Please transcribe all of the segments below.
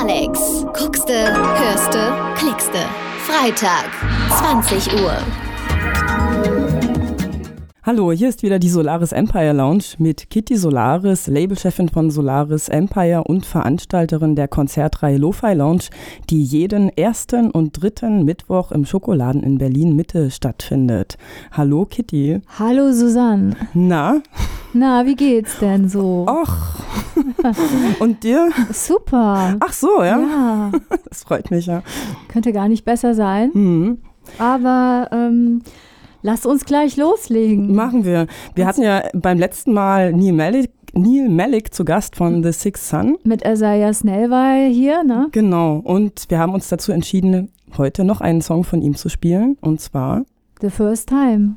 Alex. Guckste, hörste, klickste. Freitag, 20 Uhr. Hallo, hier ist wieder die Solaris Empire Lounge mit Kitty Solaris, Labelchefin von Solaris Empire und Veranstalterin der Konzertreihe Lo-Fi Lounge, die jeden ersten und dritten Mittwoch im Schokoladen in Berlin Mitte stattfindet. Hallo Kitty. Hallo Susanne. Na? Na, wie geht's denn so? Och. und dir? Super. Ach so, ja? Ja. Das freut mich ja. Könnte gar nicht besser sein. Mhm. Aber ähm, Lass uns gleich loslegen. Machen wir. Wir hatten ja beim letzten Mal Neil Malik, Neil Malik zu Gast von The Sixth Sun. Mit Isaiah Snell war er hier, ne? Genau. Und wir haben uns dazu entschieden, heute noch einen Song von ihm zu spielen. Und zwar The First Time.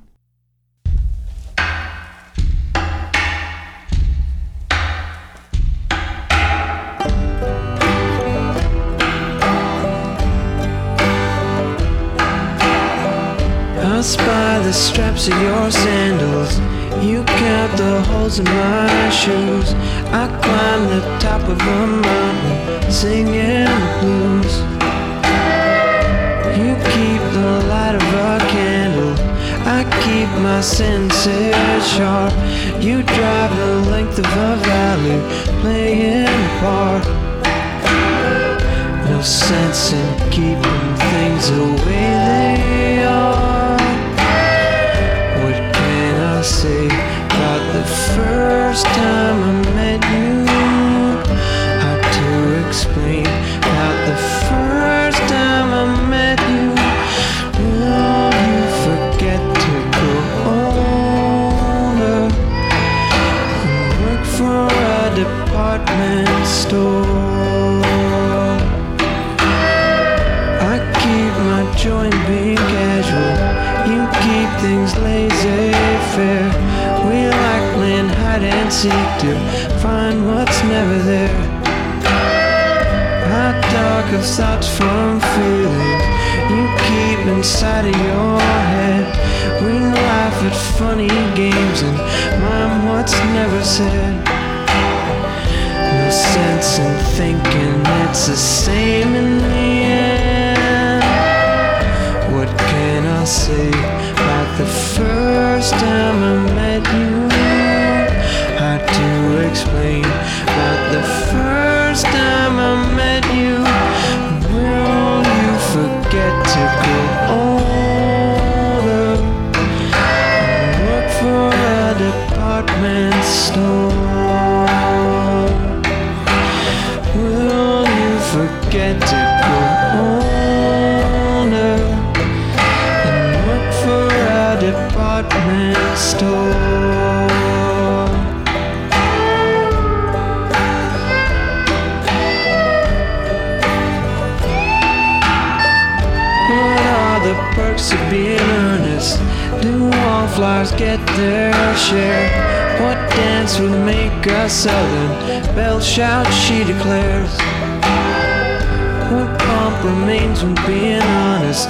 I spy the straps of your sandals. You count the holes in my shoes. I climb the top of a mountain, singing blues. You keep the light of a candle. I keep my senses sharp. You drive the length of a valley, playing a part. No sense in keeping things the first time I hide and seek to find what's never there. I talk of thoughts from feelings you keep inside of your head. We laugh at funny games and mime what's never said. No sense in thinking it's the same in the end. What can I say about the first time I met you? How to explain. But the first time I met of being earnest? Do wallflowers get their share? What dance will make a southern belle shout? She declares. What pomp remains when being honest?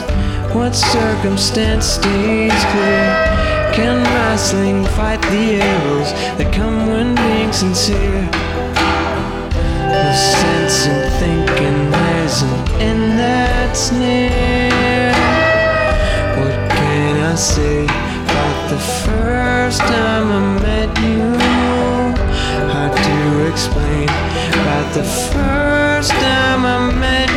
What circumstance stays clear? Can wrestling fight the arrows that come when being sincere? No sense in thinking there's an end that's near. I say about the first time I met you? How to explain about the first time I met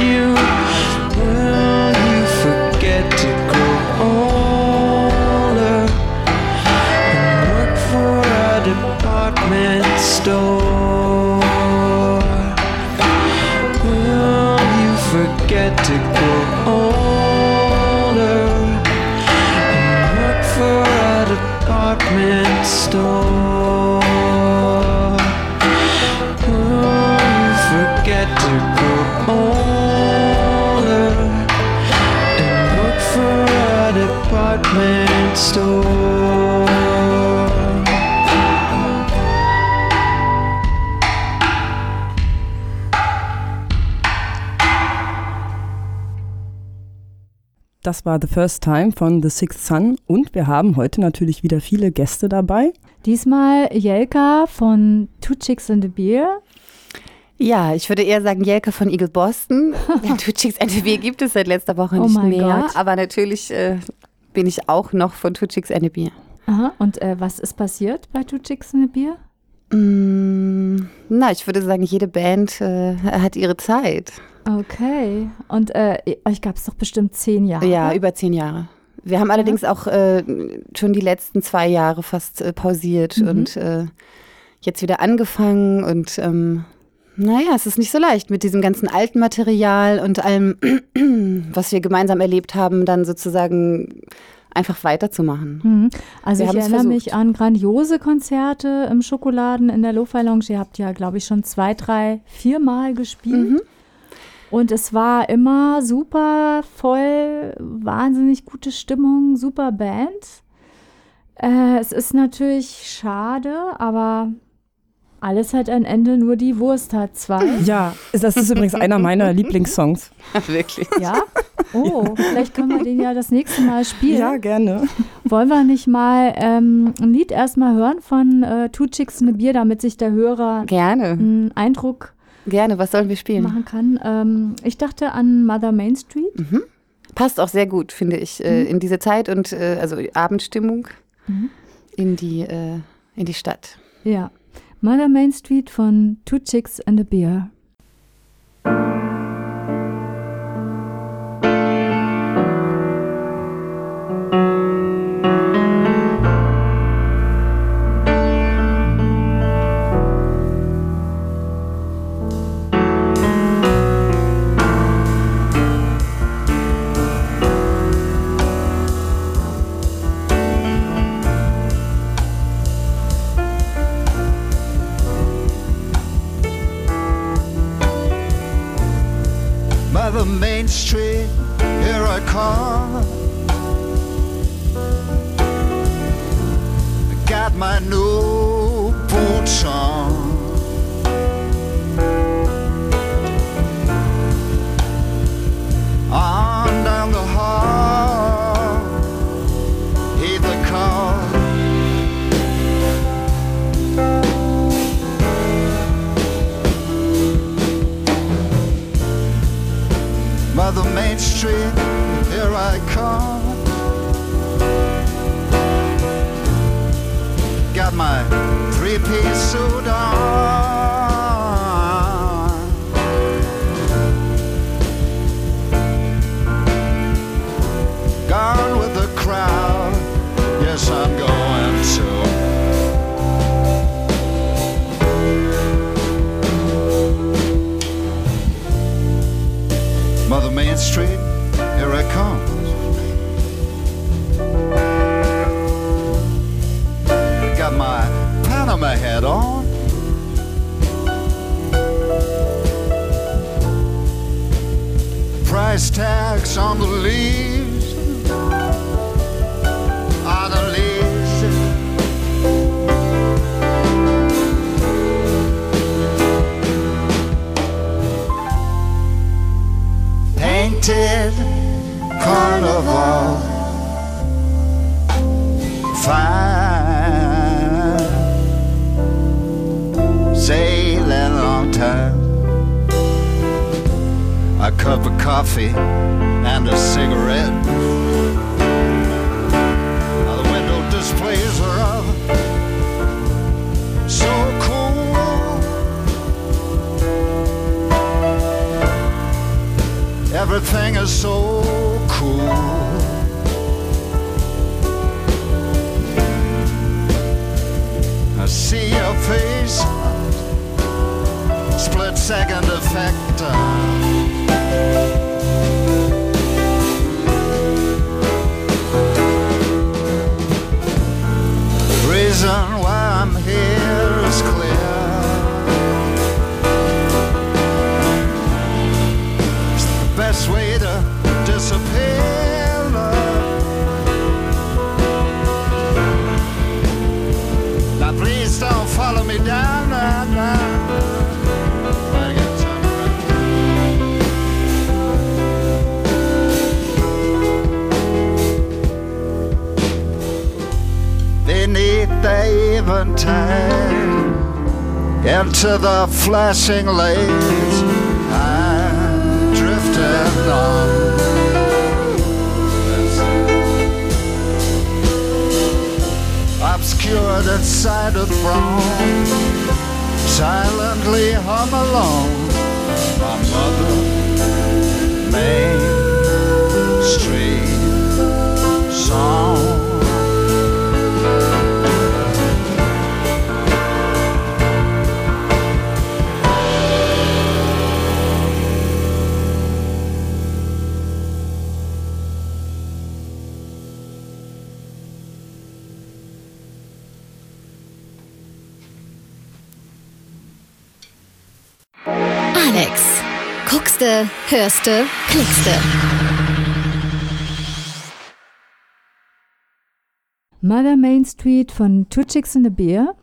Das war The First Time von The Sixth Sun und wir haben heute natürlich wieder viele Gäste dabei. Diesmal Jelka von Two Chicks and a Beer. Ja, ich würde eher sagen Jelke von Eagle Boston. Two Chicks and a Beer gibt es seit letzter Woche Oh nicht mein mehr. Gott. Aber natürlich äh, bin ich auch noch von Two Chicks and a Beer. Aha. Und äh, was ist passiert bei Two Chicks and a Beer? Mm, na, ich würde sagen, jede Band äh, hat ihre Zeit. Okay. Und äh, euch gab es doch bestimmt zehn Jahre. Ja, über zehn Jahre. Wir haben allerdings auch äh, schon die letzten zwei Jahre fast äh, pausiert Mhm. und äh, jetzt wieder angefangen. Und ähm, naja, es ist nicht so leicht mit diesem ganzen alten Material und allem, was wir gemeinsam erlebt haben, dann sozusagen einfach weiterzumachen. Mhm. Also Wir ich erinnere versucht. mich an grandiose Konzerte im Schokoladen in der Lo-Fi Lounge. Ihr habt ja, glaube ich, schon zwei, drei, viermal gespielt. Mhm. Und es war immer super voll, wahnsinnig gute Stimmung, super Band. Äh, es ist natürlich schade, aber alles hat ein Ende, nur die Wurst hat zwei. Ja, das ist übrigens einer meiner Lieblingssongs. Wirklich. Ja? Oh, vielleicht können wir den ja das nächste Mal spielen. Ja, gerne. Wollen wir nicht mal ähm, ein Lied erstmal hören von äh, Two Chicks and a Bier, damit sich der Hörer Gerne, einen Eindruck gerne. Was sollen wir spielen? machen kann? Ähm, ich dachte an Mother Main Street. Passt auch sehr gut, finde ich, äh, in diese Zeit und äh, also Abendstimmung Mhm. in, die, äh, in die Stadt. Ja. Mother Main Street von Two Chicks and a Beer. A cup of coffee and a cigarette Now the window displays are up so cool Everything is so cool. I see your face, split second effect. Bye. The eventide into the flashing lanes. I drifted on. Obscured and sighted from silently hum along my mother Main Street song. Guckste, hörste, klickste. Mother Main Street von Two Chicks and a Beer.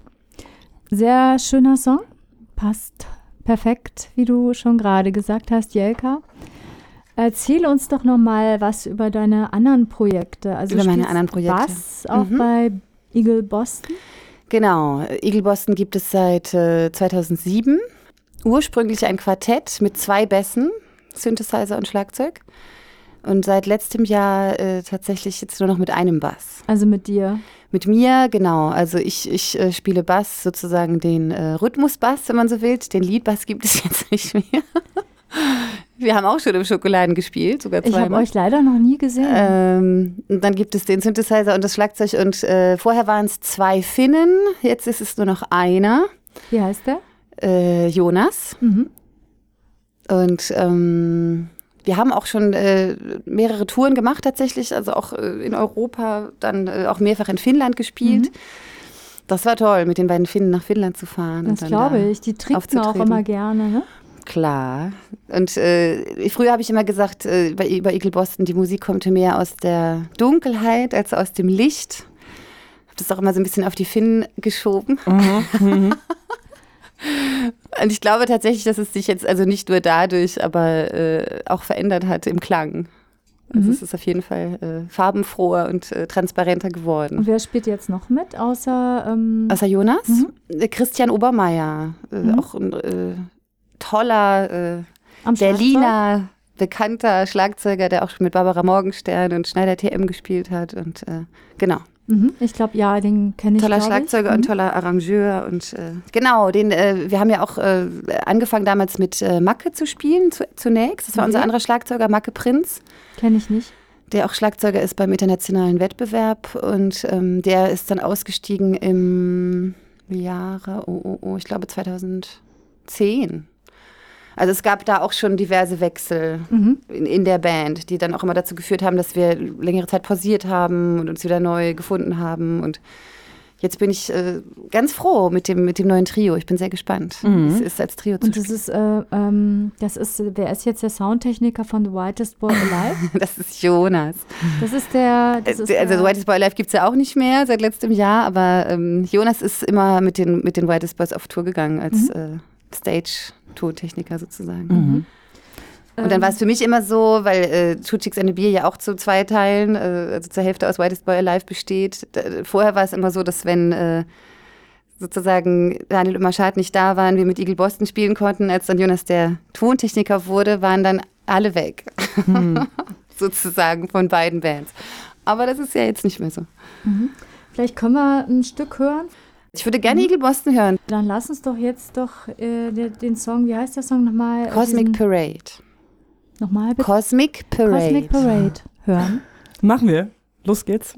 Sehr schöner Song. Passt perfekt, wie du schon gerade gesagt hast, Jelka. Erzähl uns doch noch mal was über deine anderen Projekte. Also Über meine anderen Projekte. Bass auch Mhm. bei Eagle Boston. Genau, Eagle Boston gibt es seit äh, 2007. Ursprünglich ein Quartett mit zwei Bässen, Synthesizer und Schlagzeug. Und seit letztem Jahr äh, tatsächlich jetzt nur noch mit einem Bass. Also mit dir. Mit mir, genau. Also ich, ich äh, spiele Bass, sozusagen den äh, Rhythmusbass, wenn man so will. Den Leadbass gibt es jetzt nicht mehr. Wir haben auch schon im Schokoladen gespielt, sogar Ich habe zweimal. euch leider noch nie gesehen. Ähm, und dann gibt es den Synthesizer und das Schlagzeug. Und äh, vorher waren es zwei Finnen, jetzt ist es nur noch einer, Wie heißt der? Äh, Jonas. Mhm. Und ähm, wir haben auch schon äh, mehrere Touren gemacht tatsächlich, also auch äh, in Europa, dann äh, auch mehrfach in Finnland gespielt. Mhm. Das war toll, mit den beiden Finnen nach Finnland zu fahren. Das glaube da ich. Die trinken auch immer gerne, ne? Klar. Und äh, früher habe ich immer gesagt, äh, bei, bei Eagle Boston, die Musik kommt mehr aus der Dunkelheit als aus dem Licht. Habe das auch immer so ein bisschen auf die Finnen geschoben. Und ich glaube tatsächlich, dass es sich jetzt also nicht nur dadurch, aber äh, auch verändert hat im Klang. Also Mhm. es ist auf jeden Fall äh, farbenfroher und äh, transparenter geworden. Und wer spielt jetzt noch mit, außer ähm, Außer Jonas? Mhm. Äh, Christian Obermeier, äh, Mhm. auch ein äh, toller? Berliner bekannter Schlagzeuger, der auch schon mit Barbara Morgenstern und Schneider TM gespielt hat. Und genau, Mhm. Ich glaube, ja, den kenne ich. toller Schlagzeuger ich. und Mhm. toller Arrangeur. Und äh, genau, den, äh, wir haben ja auch äh, angefangen damals mit äh, Macke zu spielen zu, zunächst. Das war unser Okay. anderer Schlagzeuger, Macke Prinz. Kenne ich nicht. der auch Schlagzeuger ist beim internationalen Wettbewerb und ähm, der ist dann ausgestiegen im Jahre, oh, oh, oh, ich glaube 2010. Also es gab da auch schon diverse Wechsel Mhm. in, in der Band, die dann auch immer dazu geführt haben, dass wir längere Zeit pausiert haben und uns wieder neu gefunden haben. Und jetzt bin ich äh, ganz froh mit dem, mit dem neuen Trio. Ich bin sehr gespannt, wie es ist, als Trio zu Und das ist, äh, ähm, das ist, wer ist jetzt der Soundtechniker von The Whitest Boy Alive? Das ist Jonas. Das ist der. Das ist Äh, also The Whitest Boy Live gibt es ja auch nicht mehr seit letztem Jahr, aber ähm, Jonas ist immer mit den, mit den Whitest Boys auf Tour gegangen als äh, Stage-Tontechniker sozusagen. Mhm. Und dann war es für mich immer so, weil äh, Two Chicks and a Beer ja auch zu zwei Teilen, äh, also zur Hälfte aus Whitest Boy Alive besteht. Da, vorher war es immer so, dass wenn äh, sozusagen Daniel und Maschad nicht da waren, wir mit Eagle Boston spielen konnten, als dann Jonas der Tontechniker wurde, waren dann alle weg. sozusagen von beiden Bands. Aber das ist ja jetzt nicht mehr so. Vielleicht können wir ein Stück hören. Ich würde gerne Eagle Boston hören. Dann lass uns doch jetzt doch äh, den, den Song, wie heißt der Song nochmal? Äh, Cosmic diesen- Parade. Nochmal bitte. Cosmic Parade. Cosmic Parade hören. Machen wir. Los geht's.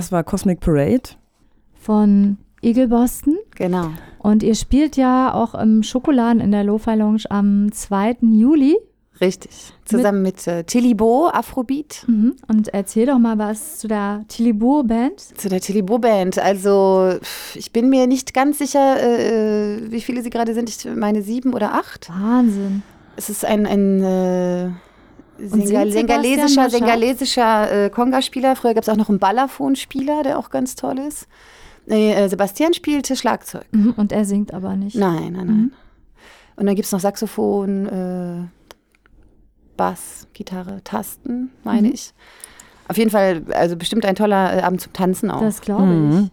Das war Cosmic Parade. Von Eagle Boston. Genau. Und ihr spielt ja auch im Schokoladen in der Lo-Fi Lounge am 2. Juli. Richtig. Zusammen mit, äh, Tilibo, Afrobeat. Mhm. Und erzähl doch mal was zu der Tilibur Band. Zu der Tilibo Band. Also, ich bin mir nicht ganz sicher, äh, wie viele sie gerade sind. Ich meine sieben oder acht. Wahnsinn. Es ist ein, ein äh, Sengal Sebastian sengalesischer, äh, Conga-Spieler. Früher gab es auch noch einen Balafon-Spieler, der auch ganz toll ist. Nee, äh, Sebastian spielte Schlagzeug. Mhm. Und er singt aber nicht. Nein, nein, nein. Und dann gibt es noch Saxophon, äh, Bass, Gitarre, Tasten, meine Mhm. ich. Auf jeden Fall, also bestimmt ein toller äh, Abend zum Tanzen auch. Das glaube Mhm. ich.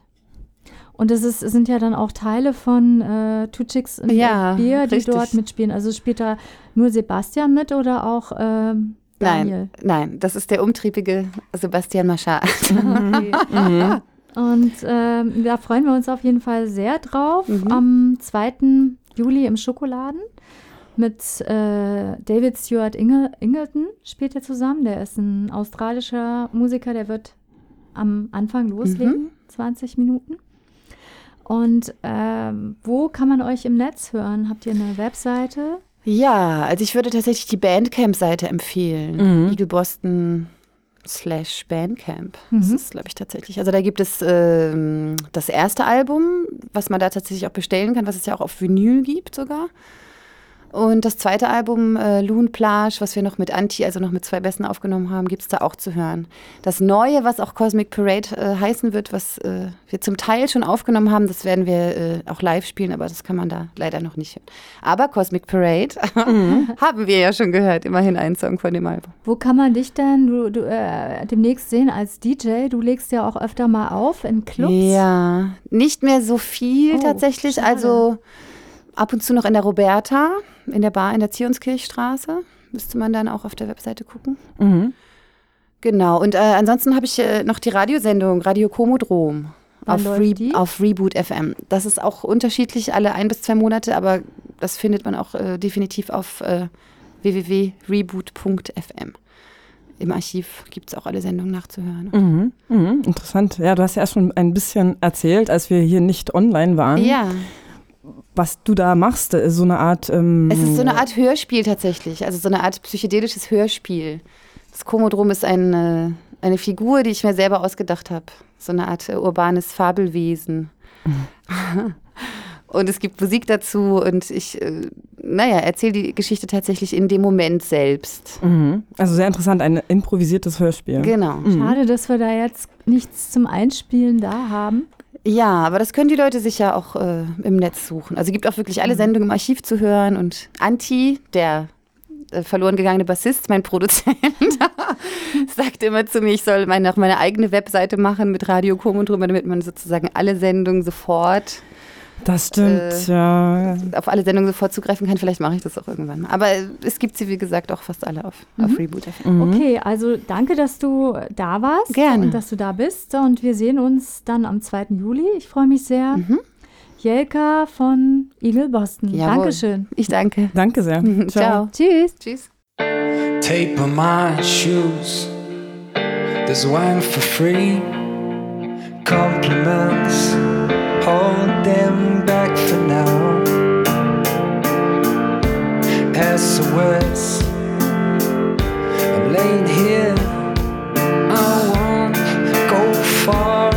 Und es ist, es sind ja dann auch Teile von äh, Two Chicks and Ja, a Beer, die richtig. dort mitspielen. Also spielt da nur Sebastian mit oder auch ähm, Daniel? Nein, nein, das ist der umtriebige Sebastian Maschar. Okay. Mhm. Und ähm, da freuen wir uns auf jeden Fall sehr drauf. Mhm. Am 2. Juli im Schokoladen mit äh, David Stewart Inge Ingleton spielt er zusammen. Der ist ein australischer Musiker, der wird am Anfang loslegen, 20 Minuten. Und ähm, wo kann man euch im Netz hören? Habt ihr eine Webseite? Ja, also ich würde tatsächlich die Bandcamp-Seite empfehlen. Mhm. Eagle Boston slash Bandcamp. Das Mhm. ist, glaube ich, tatsächlich. Also da gibt es ähm, das erste Album, was man da tatsächlich auch bestellen kann, was es ja auch auf Vinyl gibt sogar. Und das zweite Album, äh, Loon Plage, was wir noch mit Anti, also noch mit zwei Besten aufgenommen haben, gibt es da auch zu hören. Das Neue, was auch Cosmic Parade äh, heißen wird, was äh, wir zum Teil schon aufgenommen haben, das werden wir äh, auch live spielen, aber das kann man da leider noch nicht hören. Aber Cosmic Parade haben wir ja schon gehört, immerhin einen Song von dem Album. Wo kann man dich denn du, du, äh, demnächst sehen als DJ? Du legst ja auch öfter mal auf in Clubs. Ja, nicht mehr so viel Oh, tatsächlich. schade. Also ab und zu noch in der Roberta, in der Bar in der Zionskirchstraße. Müsste man dann auch auf der Webseite gucken. Mhm. Genau. Und äh, ansonsten habe ich äh, noch die Radiosendung Radio Komodrom auf, Re die? auf Reboot FM. Das ist auch unterschiedlich alle ein bis zwei Monate, aber das findet man auch äh, definitiv auf äh, www.reboot.fm. Im Archiv gibt es auch alle Sendungen nachzuhören. Mhm, mhm, interessant. Ja, du hast ja schon ein bisschen erzählt, als wir hier nicht online waren, Ja, was du da machst. äh, So eine Art. Ähm, es ist so eine Art Hörspiel tatsächlich, also so eine Art psychedelisches Hörspiel. Das Komodrom ist eine, eine Figur, die ich mir selber ausgedacht habe. So eine Art äh, urbanes Fabelwesen. und es gibt Musik dazu und ich, äh, naja, erzähle die Geschichte tatsächlich in dem Moment selbst. Mhm. Also sehr interessant, ein improvisiertes Hörspiel. Genau. Schade, dass wir da jetzt nichts zum Einspielen da haben. Ja, aber das können die Leute sich ja auch äh, im Netz suchen. Also es gibt auch wirklich alle Sendungen im Archiv zu hören und Anti, der äh, verloren gegangene Bassist, mein Produzent, sagt immer zu mir, ich soll meine, auch meine eigene Webseite machen mit Radio Kom und drüber, damit man sozusagen alle Sendungen sofort, Das stimmt, Äh, ja. auf alle Sendungen sofort zugreifen kann. Vielleicht mache ich das auch irgendwann mal. Aber es gibt sie, wie gesagt, auch fast alle auf, auf Reboot. FM. Okay, also danke, dass du da warst Gerne. und dass du da bist. Und wir sehen uns dann am 2. Juli. Ich freue mich sehr. Jelka von Eagle Boston. Jawohl. Dankeschön. Ich danke. Danke sehr. Ciao. Tschüss. Tschüss. Tape on my shoes. There's wine for free. Compliments, hold them back for now. SOS, I'm laying here. I won't go far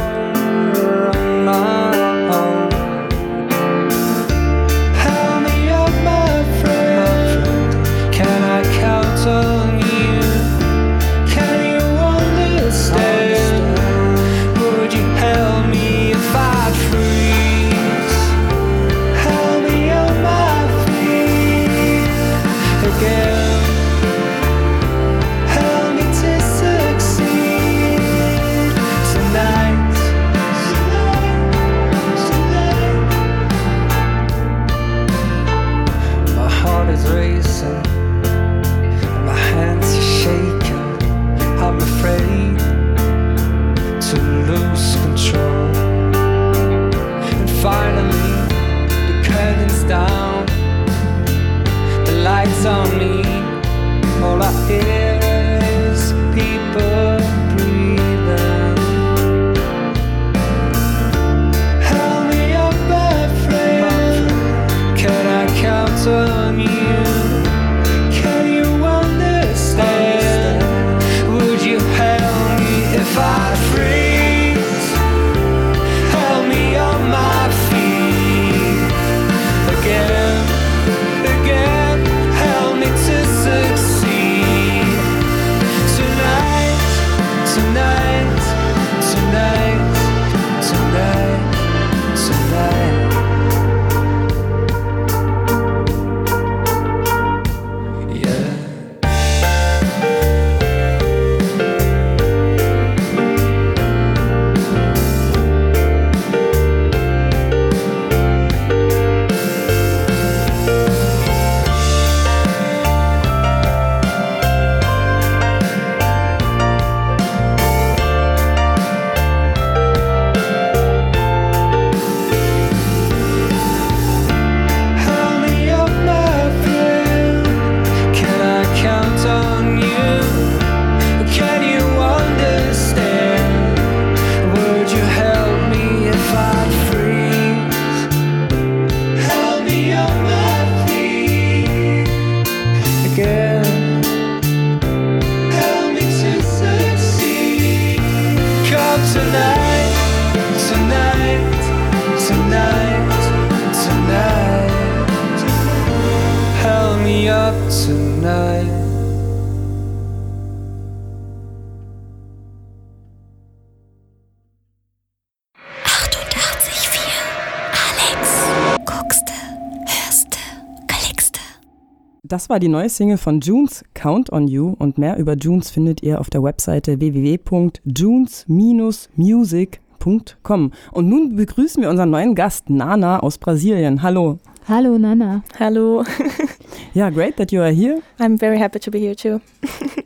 war die neue Single von Junes, Count on You. Und mehr über Junes findet ihr auf der Webseite www.junes-music.com. Und nun begrüßen wir unseren neuen Gast, Nana aus Brasilien. Hallo. Hallo Nana. Hello, Ja, great that you are here. I'm very happy to be here too.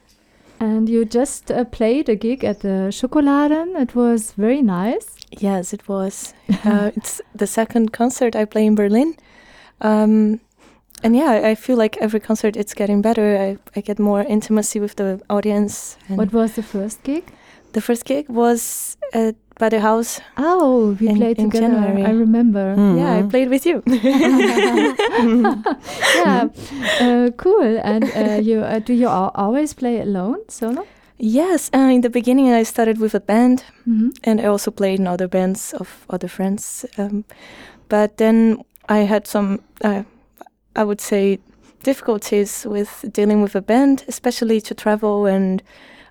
And you just uh, played a gig at the Schokoladen. It was very nice. Yes, it was. Uh, it's the second concert I play in Berlin. Um, and yeah, I- I feel like every concert it's getting better. I, I get more intimacy with the audience. And What was the first gig? the first gig was at by the house. Oh, we In- played in together. January. I remember. Yeah, I played with you. yeah, uh, cool. And uh, you uh, do you al- always play alone, solo? yes, uh, in the beginning I started with a band, Mhm. and I also played in other bands of other friends. Um, but then I had some, uh, I would say, difficulties with dealing with a band, especially to travel and.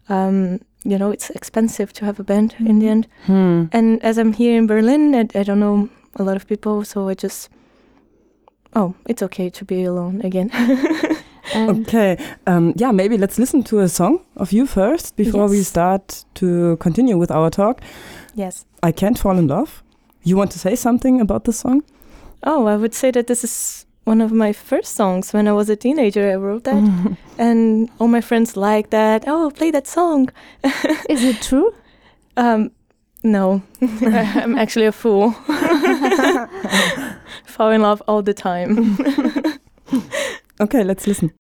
Um, you know, it's expensive to have a band in the end. Hmm. And as I'm here in Berlin, I, I don't know a lot of people, so I just, oh, it's okay to be alone again. And Okay, um, yeah, maybe let's listen to a song of you first before we start to continue with our talk. yes. I Can't Fall in Love. You want to say something about the song? Oh, I would say that this is one of my first songs when I was a teenager. I wrote that, Mm-hmm. and all my friends like that. Oh, play that song. is it true? Um, no, I'm actually a fool. Fall in love all the time. Okay, let's listen.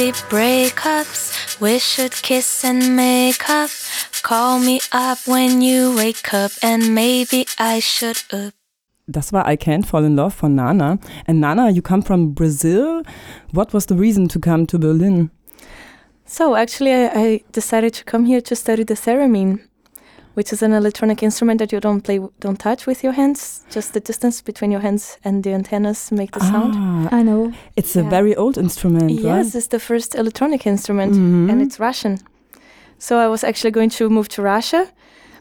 Of silly breakups, we should kiss and make up. Call me up when you wake up, and maybe I should up. Das war I Can't Fall in Love von Nana. And Nana, you come from Brazil. What was the reason to come to Berlin? So actually, I, I decided to come here to study the theremin, which is an electronic instrument that you don't play, don't touch with your hands. Just the distance between your hands and the antennas make the sound. Ah, I know. it's a very old instrument, Yes, right? it's the first electronic instrument, Mhm. and it's Russian. So I was actually going to move to Russia,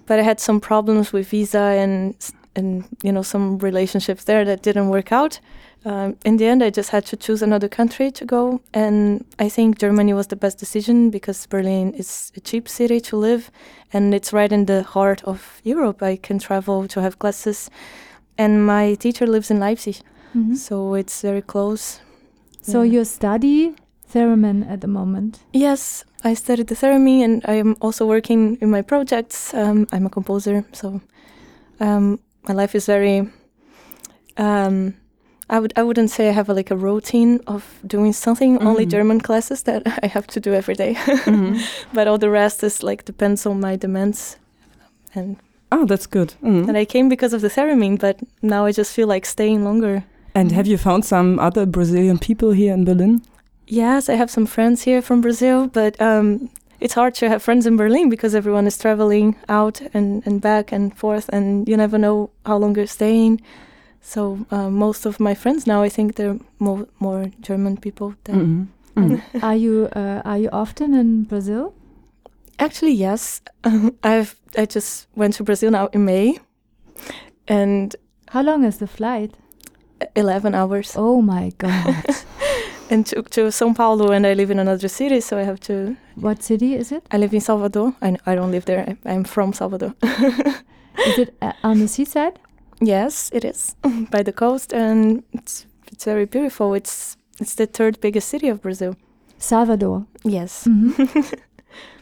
but I had some problems with visa and s- and you know some relationships there that didn't work out. Um, in the end, I just had to choose another country to go, and I think Germany was the best decision because Berlin is a cheap city to live, and it's right in the heart of Europe. I can travel to have classes, and my teacher lives in Leipzig, Mhm. so it's very close. So Yeah. you study theremin at the moment. Yes, I studied the theremin, and I am also working in my projects. Um, I'm a composer, so um, my life is very. Um, I would I wouldn't say I have a, like a routine of doing something. Only Mhm. German classes that I have to do every day, Mhm. but all the rest is like depends on my demands. And Oh, that's good. Mhm. and I came because of the theremin, but now I just feel like staying longer. And have you found some other Brazilian people here in Berlin? Yes, I have some friends here from Brazil, but um, it's hard to have friends in Berlin because everyone is traveling out and, and back and forth, and you never know how long you're staying. So uh, most of my friends now, I think they're more more German people. Than Mhm. Mhm. Are you uh, are you often in Brazil? Actually, yes, I've I just went to Brazil now in May, and How long is the flight? eleven hours, Oh my god. and to to São Paulo, and I live in another city, so I have to. what city is it? I live in Salvador. I I don't live there. I, I'm from Salvador. Is it uh, on the seaside? Yes, it is by the coast, and it's it's very beautiful. It's it's the third biggest city of Brazil. Salvador. Yes. Mhm.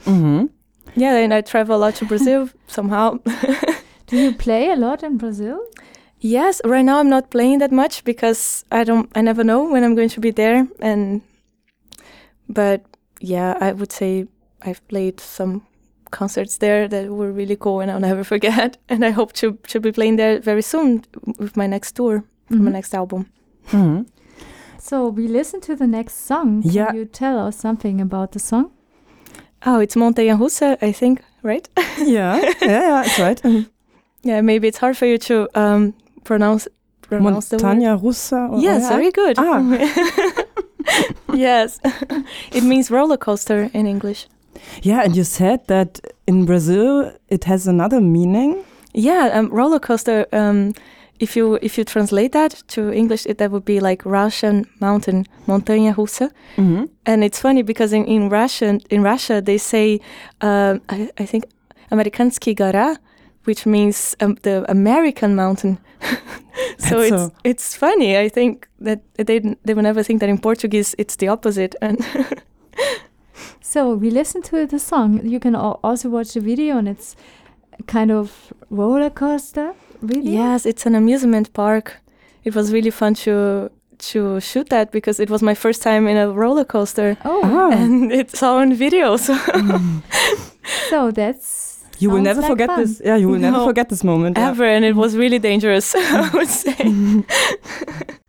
Mhm. Yeah, and I travel a lot to Brazil somehow. Do you play a lot in Brazil? Yes, right now I'm not playing that much because I don't I never know when I'm going to be there and but yeah, I would say I've played some concerts there that were really cool and I'll never forget and I hope to to be playing there very soon with my next tour for my Mhm. next album. Mhm. So we listen to the next song. Can Yeah. you tell us something about the song? Oh, it's Montanha Russa, I think, right? Yeah, yeah, yeah, that's right. Mhm. Yeah, maybe it's hard for you to um, pronounce pronounce the word. Montagna Russa. or- Yes, yeah. very good. Ah. yes, it means roller coaster in English. Yeah, and you said that in Brazil it has another meaning. Yeah, um, roller coaster. Um, if you if you translate that to English, it, that would be like Russian mountain, montanha russa. Mhm. And it's funny because in, in Russian in Russia they say um, I, I think Amerikanski gora, which means um, the American mountain. so it's so- it's funny. I think that they they will never think that in Portuguese it's the opposite. And So we listen to the song. You can also watch the video, and it's kind of roller coaster. Really? yes, it's an amusement park. It was really fun to to shoot that because it was my first time in a roller coaster. Oh. And it's all on video, so so that's You will never like forget fun. this. Yeah, you will never forget this moment. yeah. ever, and it was really dangerous. I would say.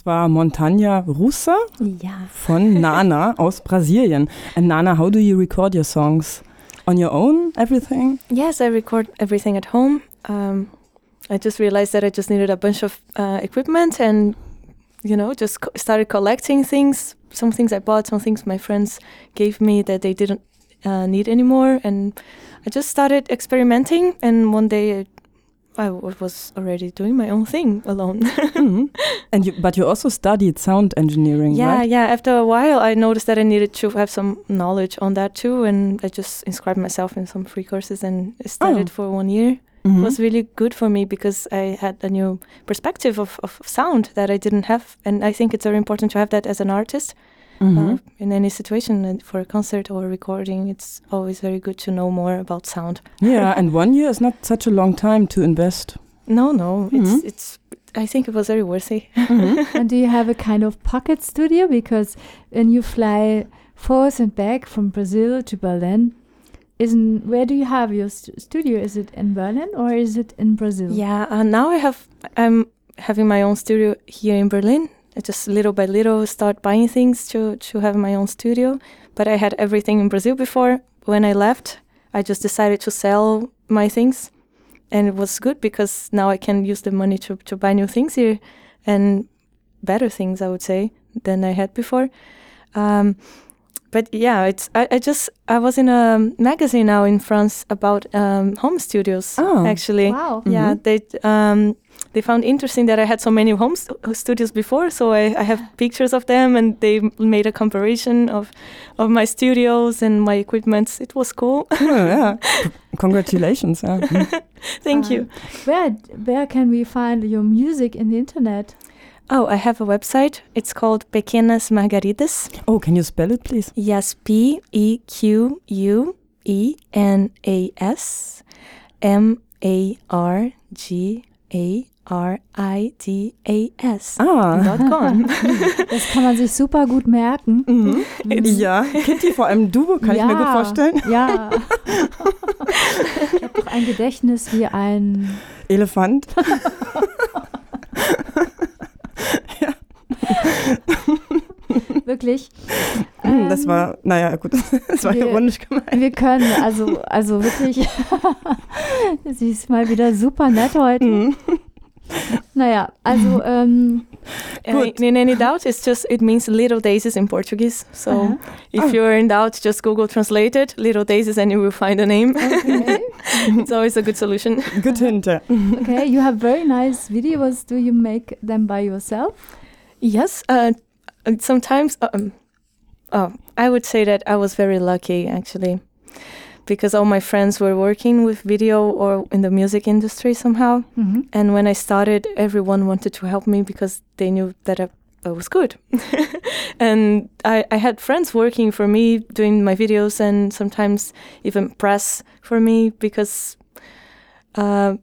Das war Montanha Russa Ja. von Nana aus Brasilien. And Nana, how do you record your songs? On your own, everything? Yes, I record everything at home. Um, I just realized that I just needed a bunch of uh, equipment and, you know, just co- started collecting things. Some things I bought, some things my friends gave me that they didn't uh, need anymore. And I just started experimenting. And one day I, I w- was already doing my own thing alone. Mhm. And you, but you also studied sound engineering, yeah, right? yeah. After a while, I noticed that I needed to have some knowledge on that too. And I just inscribed myself in some free courses and studied Oh. for one year. Mhm. was really good for me because I had a new perspective of, of sound that I didn't have. And I think it's very important to have that as an artist Mhm. uh, in any situation and for a concert or a recording. It's always very good to know more about sound. yeah, and one year is not such a long time to invest. No, no, Mhm. it's, it's, I think it was very worthy. Mhm. and do you have a kind of pocket studio? Because when you fly forth and back from Brazil to Berlin, isn't where do you have your st- studio? Is it in Berlin or is it in Brazil? Yeah, uh, now I have, I'm having my own studio here in Berlin. Just little by little start buying things to, to have my own studio. But I had everything in Brazil before. When I left, I just decided to sell my things. And it was good because now I can use the money to, to buy new things here and better things, I would say, than I had before. Um, but yeah, it's I, I just I was in a magazine now in France about um, home studios Oh. actually. Wow. Yeah, they um, they found interesting that I had so many home st- studios before, so I, I have pictures of them, and they made a comparison of of my studios and my equipment. It was cool. Oh, yeah. C- Congratulations. Yeah. Mhm. Thank Um, you. Where where can we find your music in the internet? Oh, I have a website. It's called Pequenas Margaridas. Oh, can you spell it, please? Yes, P E Q U E N A S M A R G A R I D A S. Ah. Dot com. Das kann man sich super gut merken. Mhm. Ja, Kitty, vor allem du, kann ich mir gut Ja. vorstellen. Ja. ich habe doch ein Gedächtnis wie ein. Elefant. Wirklich. Hm, Das Ähm, war, naja, gut, das war wir- ironisch gemeint. Wir können, also, also wirklich. Sie ist mal wieder super nett heute. Mhm. Naja, also, ähm, Uh, Good. in any doubt, it's just it means little daisies in Portuguese. So Uh-huh. if Oh. you're in doubt, just Google translated little daisies and you will find the name. okay, it's always a good solution. Good hint. okay, you have very nice videos. Do you make them by yourself? Yes, uh, sometimes um, oh, I would say that I was very lucky actually, because all my friends were working with video or in the music industry somehow. Mhm. And when I started, everyone wanted to help me because they knew that I, I was good. and I, I had friends working for me, doing my videos, and sometimes even press for me because, uh,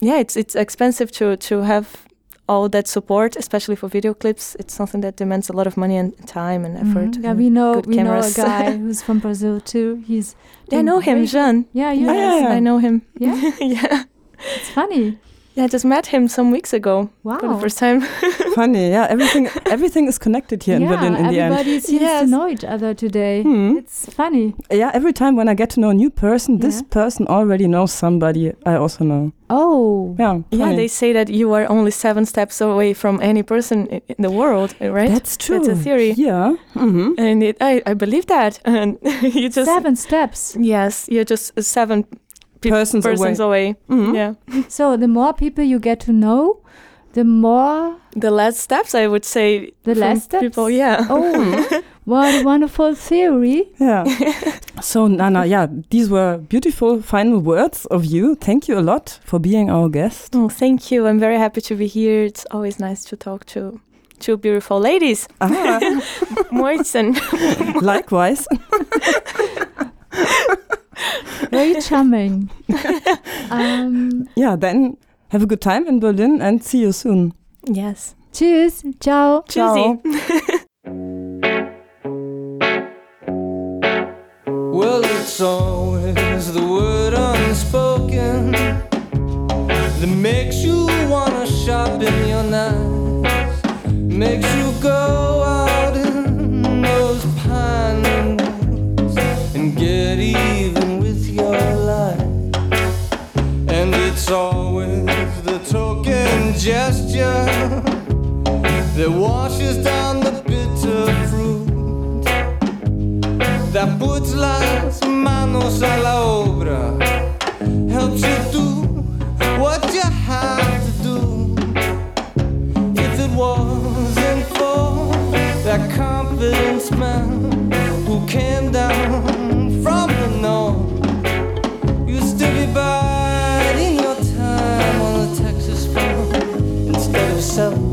yeah, it's it's expensive to to have all that support, especially for video clips. It's something that demands a lot of money and time and effort. Mhm. Yeah, and we know good we cameras. know a guy who's from Brazil too. He's Yeah, I know him, Jean. Yeah, you Ah, know. yeah, yeah. I know him. Yeah? yeah. It's funny. Yeah, I just met him some weeks ago for the Wow. first time. Funny, yeah. Everything everything is connected here in yeah, Berlin in the end. everybody seems to know each other today. Hmm. It's funny. Yeah, every time when I get to know a new person, this Yeah. person already knows somebody I also know. Oh, Yeah, yeah, they say that you are only seven steps away from any person in the world, right? That's true. That's a theory. Yeah. Mm -hmm. And it, I, I believe that. And you just seven steps. yes, you're just seven pe- Persons persons away. Mhm. Yeah, So the more people you get to know, the more the last steps I would say. The from last steps? people. Yeah. Oh, what a wonderful theory. Yeah. so, Nana, yeah, these were beautiful final words of you. Thank you a lot for being our guest. Oh, thank you. I'm very happy to be here. It's always nice to talk to two beautiful ladies, Ah, Moitzen. likewise. Very charming. um, Yeah, then have a good time in Berlin and see you soon. yes. tschüss. Ciao. Tschüssi. Well, it's always the word unspoken that makes you wanna shop in your nights, makes you go out in those pine woods and get even it's always the token gesture that washes down the bitter fruit that puts las manos a la obra, helps you do what you have to do. If it wasn't for that confidence man who came down So.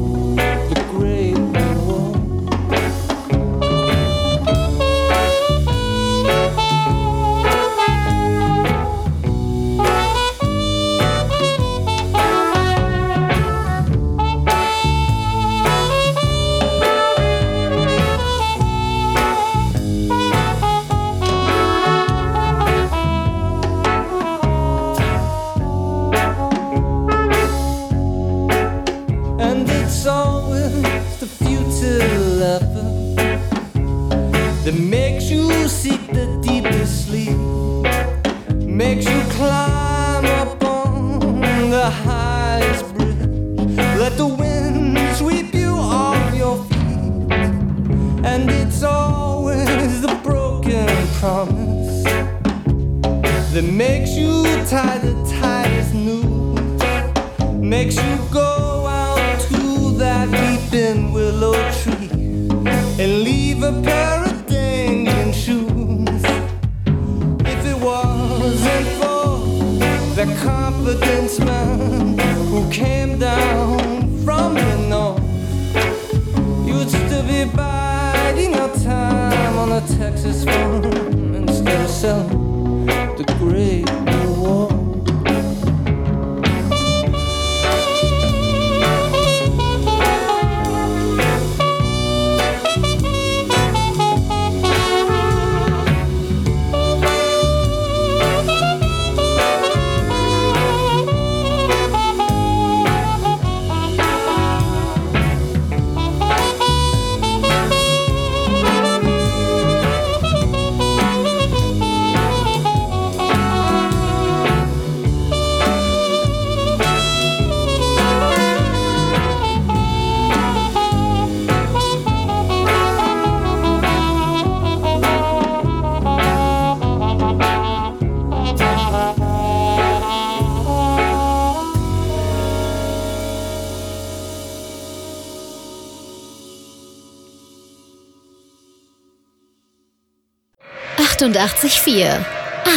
884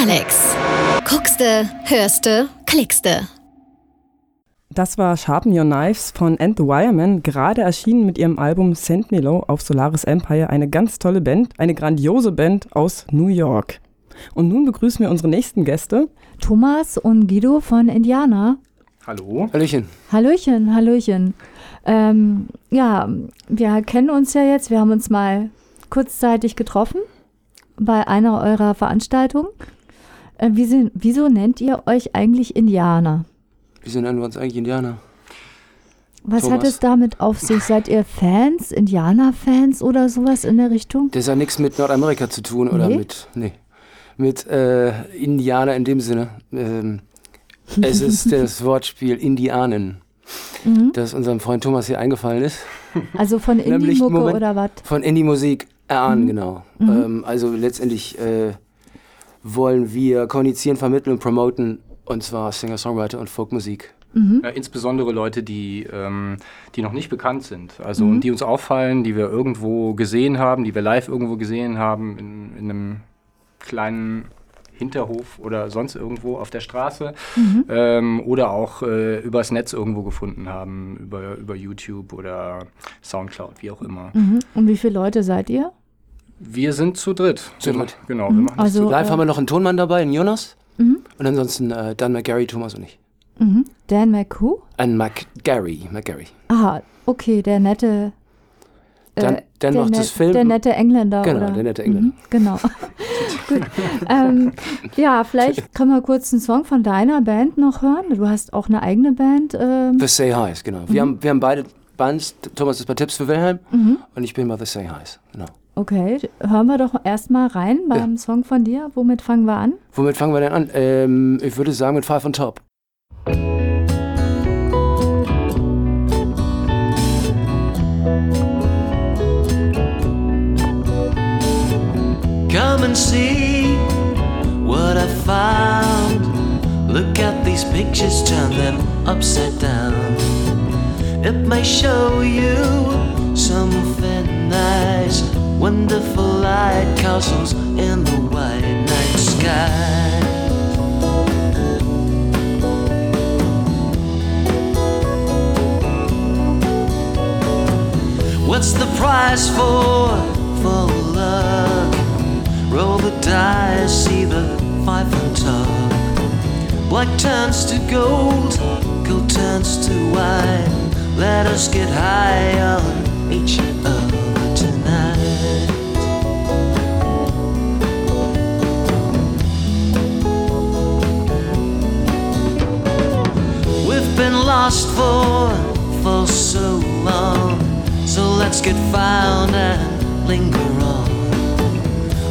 Alex. Guckste, hörste, klickste. Das war Sharpen Your Knives von And the Wireman, gerade erschienen mit ihrem Album Send Me Low auf Solaris Empire. Eine ganz tolle Band, eine grandiose Band aus New York. Und nun begrüßen wir unsere nächsten Gäste. Thomas und Guido von Indiana. Hallo. Hallöchen. Hallöchen, Hallöchen. Ähm, ja, wir kennen uns ja jetzt. Wir haben uns mal kurzzeitig getroffen bei einer eurer Veranstaltungen. Äh, wieso, wieso nennt ihr euch eigentlich Indianer? Wieso nennen wir uns eigentlich Indianer? Was hat Thomas. es damit auf sich? Seid ihr Fans, Indianer-Fans oder sowas in der Richtung? Das hat nichts mit Nordamerika zu tun oder Nee? mit, nee, mit äh, Indianer in dem Sinne. Ähm, es ist das Wortspiel Indianen, Mhm. das unserem Freund Thomas hier eingefallen ist. Also von Indie-Mucke oder was? Von Indie-Musik erahnen, Mhm. genau. Mhm. Ähm, also letztendlich äh, wollen wir kommunizieren, vermitteln und promoten, und zwar Singer-Songwriter und Folkmusik. Mhm. Ja, insbesondere Leute, die, ähm, die noch nicht bekannt sind. Also Mhm. und die uns auffallen, die wir irgendwo gesehen haben, die wir live irgendwo gesehen haben, in, in einem kleinen Hinterhof oder sonst irgendwo auf der Straße. Mhm. Ähm, oder auch äh, übers Netz irgendwo gefunden haben, über, über YouTube oder Soundcloud, wie auch immer. Mhm. Und wie viele Leute seid ihr? Wir sind zu dritt. Zu dritt. Genau, Mhm. wir machen das Also, zu Live äh, haben wir noch einen Tonmann dabei, einen Jonas. Mhm. Und ansonsten äh, Dan McGarry, Thomas und ich. Mhm. Dan McHugh? Ein McGarry, McGarry. Aha, okay, der nette. Äh, Dan- Dan der macht das Film- Der nette Engländer. Genau, oder? der nette Engländer. Mhm, genau. Gut. Ähm, ja, vielleicht können wir kurz einen Song von deiner Band noch hören. Du hast auch eine eigene Band. Ähm, The Say Highs, genau. Wir, haben, wir haben beide Bands. Thomas ist bei Tipps für Wilhelm mhm. und ich bin bei The Say Highs. Genau. Okay, hören wir doch erstmal rein beim Song von dir. Womit fangen wir an? Womit fangen wir denn an? Ähm, ich würde sagen mit Five on Top. See what I found. Look at these pictures, turn them upside down. It may show you something nice. Wonderful light castles in the white night sky. What's the price for for? Roll the dice, see the five on top. Black turns to gold, gold turns to wine. Let us get high on each other tonight. We've been lost for for so long, so let's get found and linger on.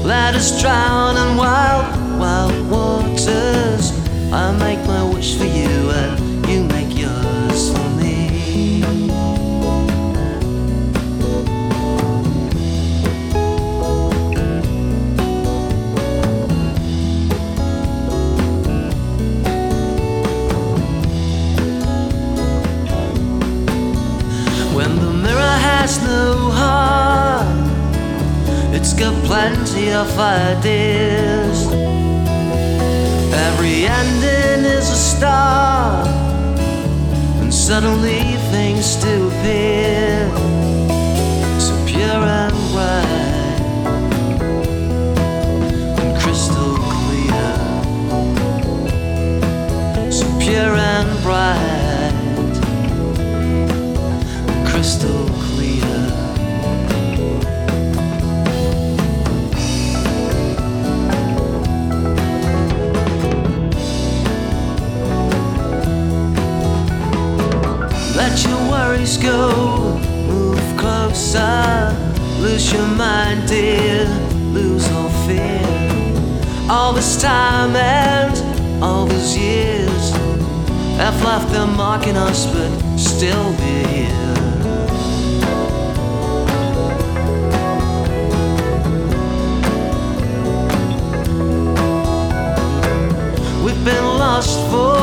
Let us drown in wild, wild waters. I make my wish for you, and you make it's got plenty of ideas. Every ending is a start, and suddenly things do appear so pure and bright and crystal clear. So pure and bright worries go, move closer, lose your mind, dear, lose all fear. All this time and all these years have left their mark us, but still we're here. We've been lost for.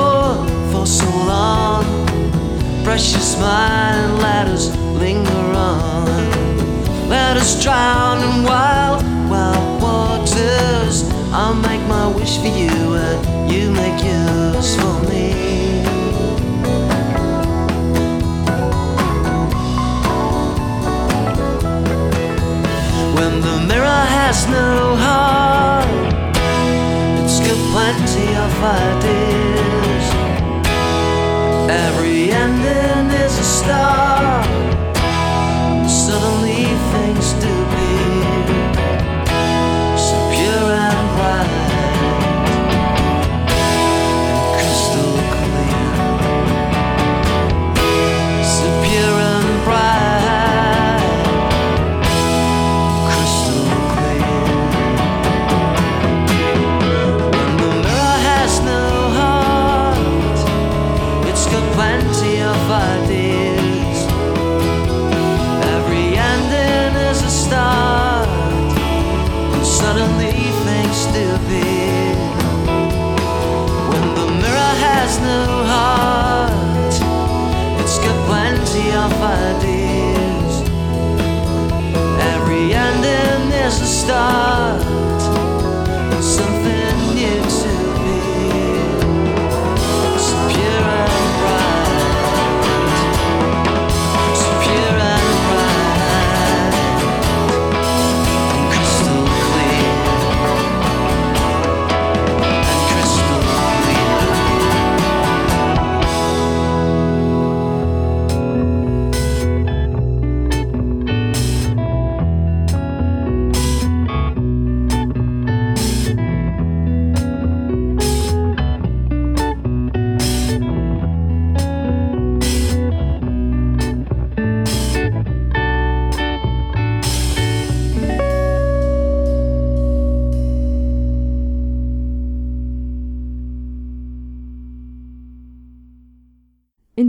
Precious mind, let us linger on. Let us drown in wild, wild waters. I'll make my wish for you and you make yours for me. When the mirror has no heart, it's got plenty of ideas standing as a star.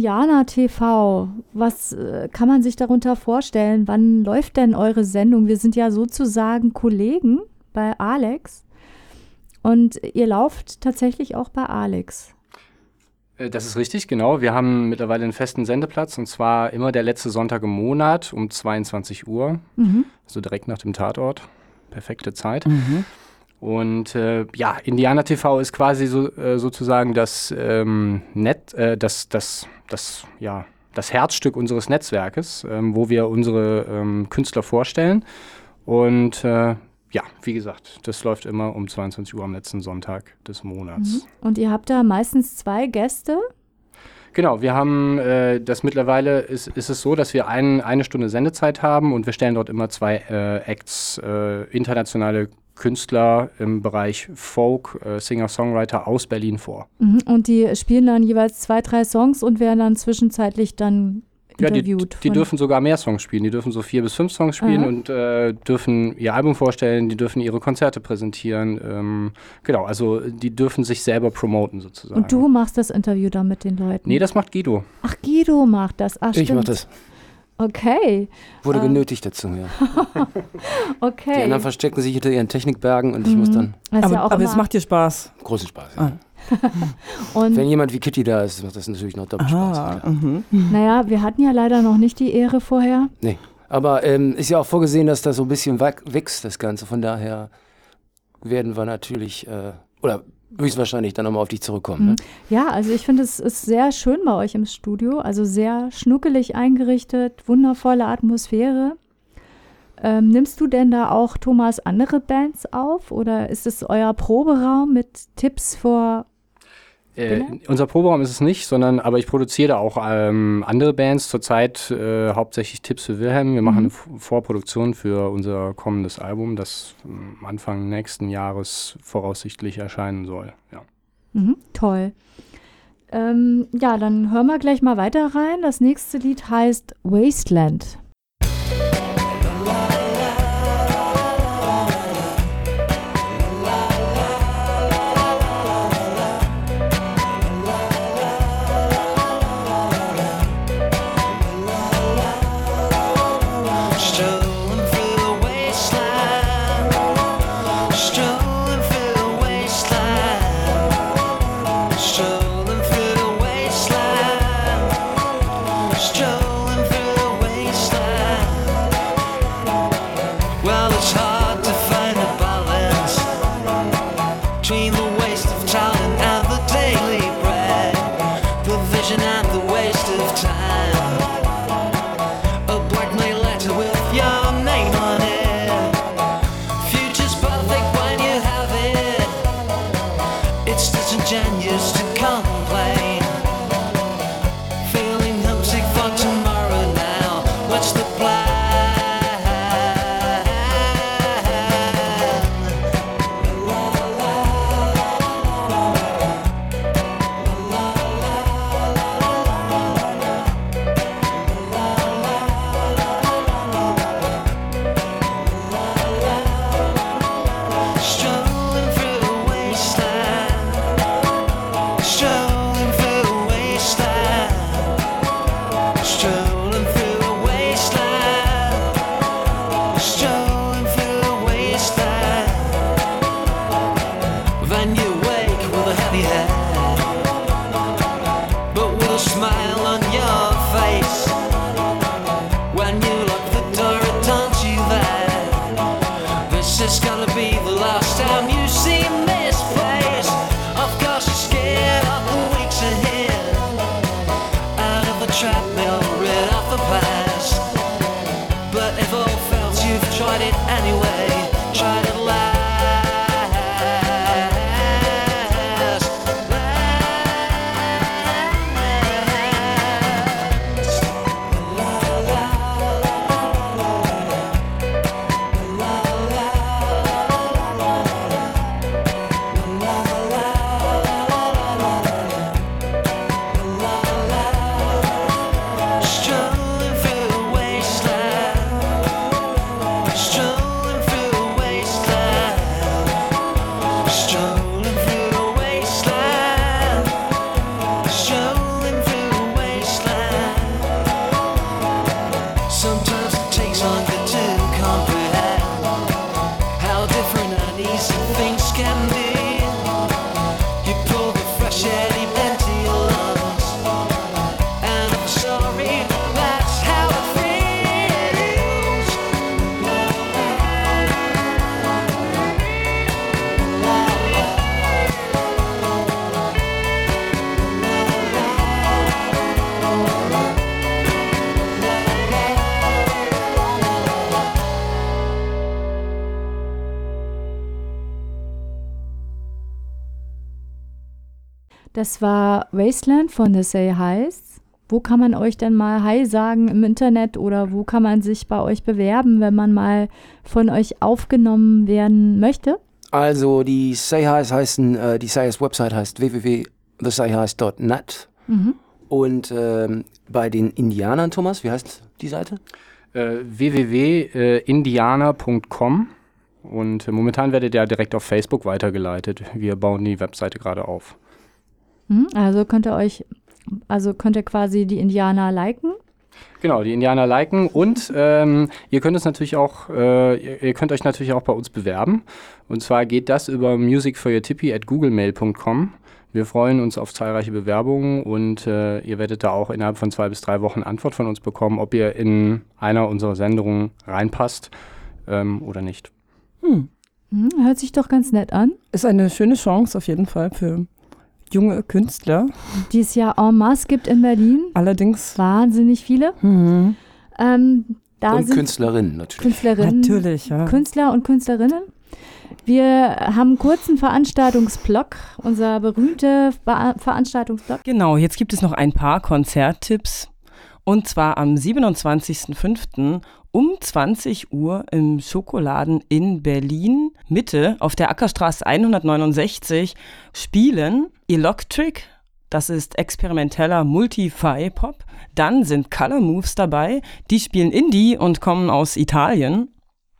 Indianer TV, was äh, kann man sich darunter vorstellen? Wann läuft denn eure Sendung? Wir sind ja sozusagen Kollegen bei Alex und ihr lauft tatsächlich auch bei Alex. Äh, Das ist richtig, genau. Wir haben mittlerweile einen festen Sendeplatz und zwar immer der letzte Sonntag im Monat um 22 Uhr, Mhm. also direkt nach dem Tatort. Perfekte Zeit. Und äh, ja, Indianer TV ist quasi so, äh, sozusagen das ähm, Net, äh, das, das, das, ja, das Herzstück unseres Netzwerkes, ähm, wo wir unsere ähm, Künstler vorstellen. Und äh, ja, wie gesagt, das läuft immer um 22 Uhr am letzten Sonntag des Monats. Mhm. Und ihr habt da meistens zwei Gäste. Genau, wir haben äh, das mittlerweile ist, ist es so, dass wir ein, eine Stunde Sendezeit haben und wir stellen dort immer zwei äh, Acts, äh, internationale Künstler im Bereich Folk, äh, Singer-Songwriter aus Berlin vor. Mhm. Und die spielen dann jeweils zwei, drei Songs und werden dann zwischenzeitlich dann Ja, die, interviewt. die dürfen sogar mehr Songs spielen. Die dürfen so vier bis fünf Songs spielen Aha. und äh, dürfen ihr Album vorstellen, die dürfen ihre Konzerte präsentieren. Ähm, genau, also die dürfen sich selber promoten sozusagen. und du machst das Interview dann mit den Leuten. Nee, das macht Guido. Ach, Guido macht das. Ach, Ich stimmt. mach das. Okay. Wurde Ähm. genötigt dazu, ja. Okay. Die anderen verstecken sich hinter ihren Technikbergen und ich muss Mhm. dann Das aber ja aber es macht dir Spaß. großen Spaß. Ah. Ja. Und Wenn jemand wie Kitty da ist, macht das natürlich noch doppelt Spaß. Aha, Ja. mhm. naja, wir hatten ja leider noch nicht die Ehre vorher. Nee. Aber ähm, ist ja auch vorgesehen, dass das so ein bisschen wächst, das Ganze. Von daher werden wir natürlich, äh, oder höchstwahrscheinlich dann nochmal auf dich zurückkommen. Ne? Ja, also ich finde, es ist sehr schön bei euch im Studio. Also sehr schnuckelig eingerichtet, wundervolle Atmosphäre. Ähm, nimmst du denn da auch, Thomas, andere Bands auf? Oder ist es euer Proberaum mit Tipps vor Äh, Bitte? unser Proberaum ist es nicht, sondern aber ich produziere da auch ähm, andere Bands. Zurzeit äh, hauptsächlich Tipps für Wilhelm. Wir machen eine Vorproduktion für unser kommendes Album, das Anfang nächsten Jahres voraussichtlich erscheinen soll. Ja. Mhm, toll. Ähm, ja, dann hören wir gleich mal weiter rein. Das nächste Lied heißt Wasteland. Das war Wasteland von The Say Highs. Wo kann man euch denn mal Hi sagen im Internet oder wo kann man sich bei euch bewerben, wenn man mal von euch aufgenommen werden möchte? Also die Say Highs heißen, äh, die Say Highs Website heißt www.thesayhighs.net Mhm. und ähm, bei den Indianern, Thomas, wie heißt die Seite? Äh, www.indianer.com und äh, momentan werdet ihr direkt auf Facebook weitergeleitet. Wir bauen die Webseite gerade auf. Hm? Also könnt ihr euch, also könnt ihr quasi die Indianer liken. Genau, die Indianer liken und ähm, ihr könnt es natürlich auch, äh, ihr, könnt euch natürlich auch bei uns bewerben. Und zwar geht das über musicforyourtippy at googlemail.com. Wir freuen uns auf zahlreiche Bewerbungen und äh, ihr werdet da auch innerhalb von zwei bis drei Wochen Antwort von uns bekommen, ob ihr in einer unserer Sendungen reinpasst ähm, oder nicht. Hm. Hm, hört sich doch ganz nett an. Ist eine schöne Chance auf jeden Fall für junge Künstler. Die es ja en masse gibt in Berlin. Allerdings. Wahnsinnig viele. Mhm. Ähm, da und sind Künstlerinnen natürlich. Künstlerinnen, Natürlich, ja. Künstler und Künstlerinnen. Wir haben einen kurzen Veranstaltungsblock, unser berühmter Ver Veranstaltungsblock. Genau, jetzt gibt es noch ein paar Konzerttipps. Und zwar am 27.05. um 20 Uhr im Schokoladen in Berlin Mitte auf der Ackerstraße 169 spielen Electric, das ist experimenteller Multi-Fi-Pop. Dann sind Color Moves dabei, die spielen Indie und kommen aus Italien.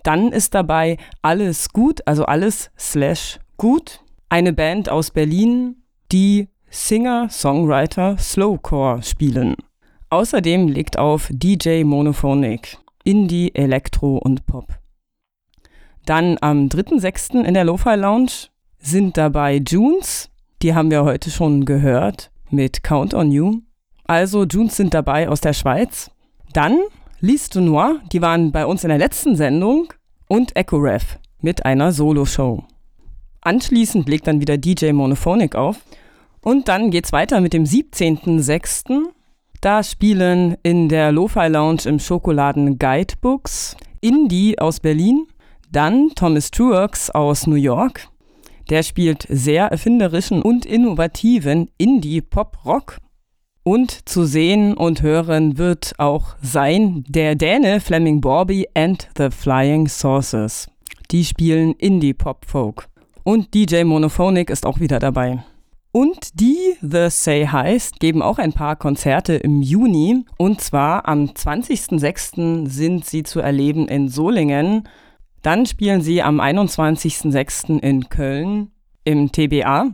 Dann ist dabei Alles Gut, also alles slash gut. Eine Band aus Berlin, die Singer, Songwriter Slowcore spielen. Außerdem legt auf DJ Monophonic, Indie, Elektro und Pop. Dann am 3.6. in der Lo-Fi Lounge sind dabei Junes, die haben wir heute schon gehört, mit Count on You. Also Junes sind dabei aus der Schweiz. Dann Lise du Noir, die waren bei uns in der letzten Sendung und Echo Ref mit einer Solo-Show. Anschließend legt dann wieder DJ Monophonic auf Und dann geht's weiter mit dem 17.06. Da spielen in der Lo-Fi Lounge im Schokoladen Guidebooks Indie aus Berlin, dann Thomas Truax aus New York. Der spielt sehr erfinderischen und innovativen Indie-Pop-Rock. Und zu sehen und hören wird auch sein der Däne Fleming Borby and the Flying Saucers. Die spielen Indie-Pop-Folk. Und DJ Monophonic ist auch wieder dabei. Und die The Say Highs geben auch ein paar Konzerte im Juni. Und zwar am 20.06. sind sie zu erleben in Solingen. Dann spielen sie am 21.06. in Köln im TBA.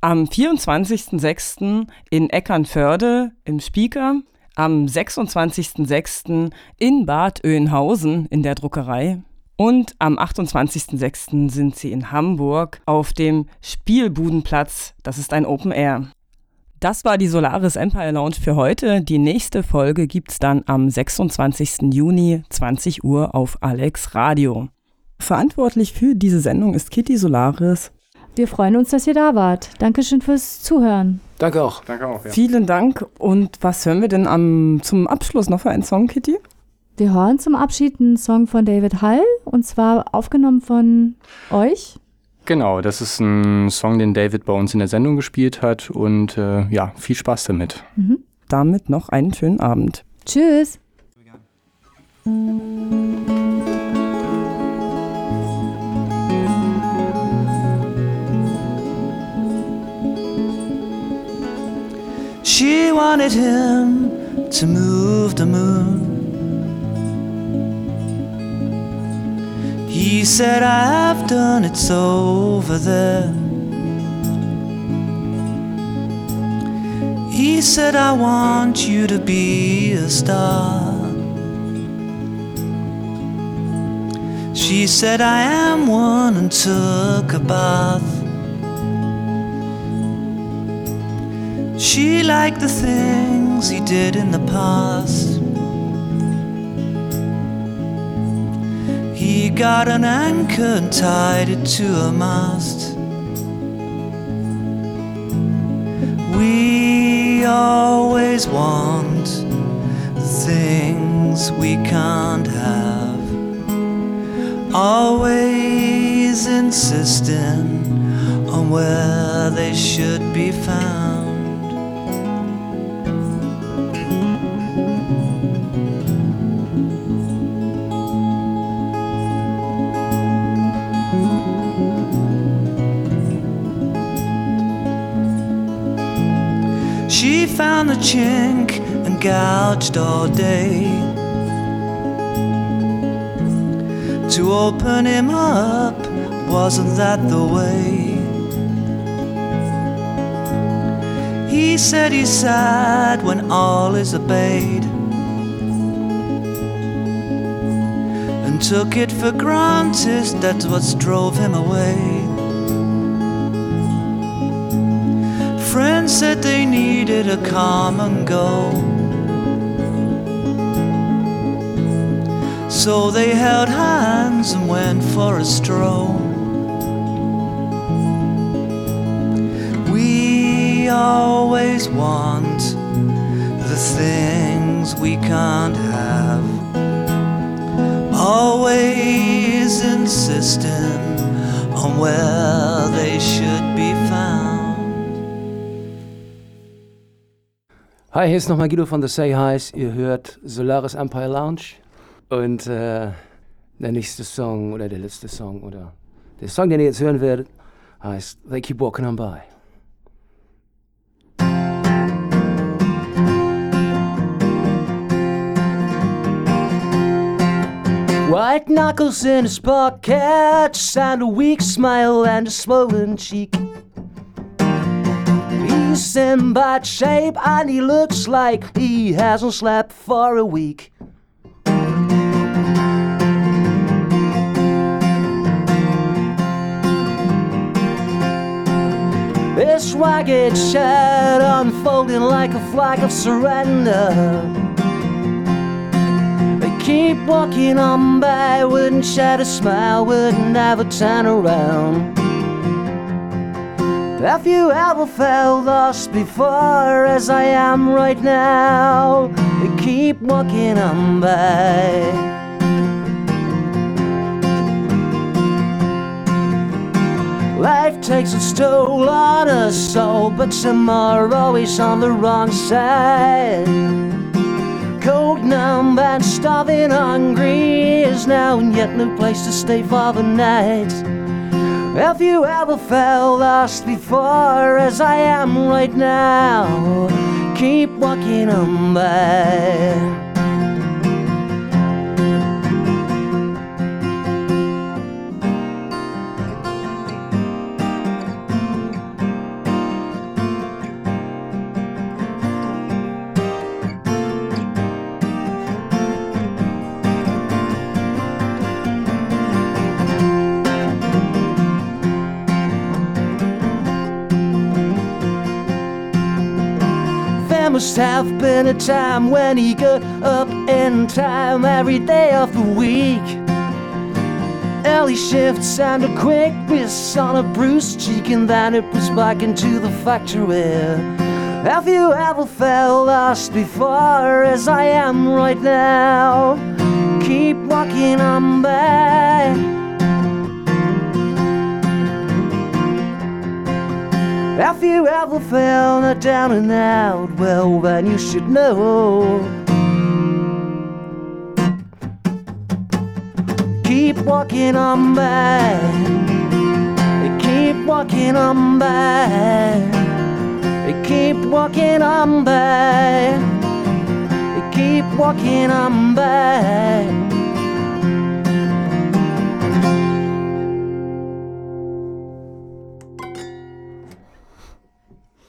Am 24.06. in Eckernförde im Speaker. Am 26.06. in Bad Oeynhausen in der Druckerei. Und am 28.06. sind sie in Hamburg auf dem Spielbudenplatz. Das ist ein Open Air. Das war die Solaris Empire Lounge für heute. Die nächste Folge gibt's dann am 26. Juni, 20 Uhr auf Alex Radio. Verantwortlich für diese Sendung ist Kitty Solaris. Wir freuen uns, dass ihr da wart. Dankeschön fürs Zuhören. Danke auch. Danke auch, ja. Vielen Dank. Und was hören wir denn am, zum Abschluss noch für einen Song, Kitty? Wir hören zum Abschied einen Song von David Hall und zwar aufgenommen von euch. Genau, das ist ein Song, den David bei uns in der Sendung gespielt hat und äh, ja, viel Spaß damit. Mhm. Damit noch einen schönen Abend. Tschüss. She wanted him to move the moon. He said, I have done it so over there. He said, I want you to be a star. She said, I am one and took a bath. She liked the things he did in the past. He got an anchor and tied it to a mast. We always want things we can't have. Always insisting on where they should be found. The chink and gouged all day to open him up. Wasn't that the way? He said he's sad when all is obeyed and took it for granted that's what drove him away. Friends said they needed a come and go. So they held hands and went for a stroll. We always want the things we can't have. Always insisting on where they should be found. Hi, hier ist nochmal Guido von The Say Highs. Ihr hört Solaris Empire Lounge. Und äh, der nächste Song oder der letzte Song oder der Song, den ihr jetzt hören werdet, heißt They Keep Walking On By. White knuckles in his pockets and a weak smile and a swollen cheek. He's in bad shape and he looks like he hasn't slept for a week. This ragged shed unfolding like a flag of surrender. They keep walking on by, wouldn't shed a smile, would never turn around. Have you ever felt lost before as I am right now? Keep walking on by. Life takes its toll on us soul, but tomorrow is on the wrong side. Cold, numb, and starving, hungry is now, and yet no place to stay for the night. Have you ever felt lost before, as I am right now? Keep walking on by. Must have been a time when he got up in time every day of the week. Early shifts and a quick miss on a bruised cheek, and then it was back into the factory. Have you ever felt lost before, as I am right now? Keep walking on by. Have you ever felt down and out? Well, then you should know. Keep walking on by. Keep walking on by. Keep walking on by. Keep walking on by.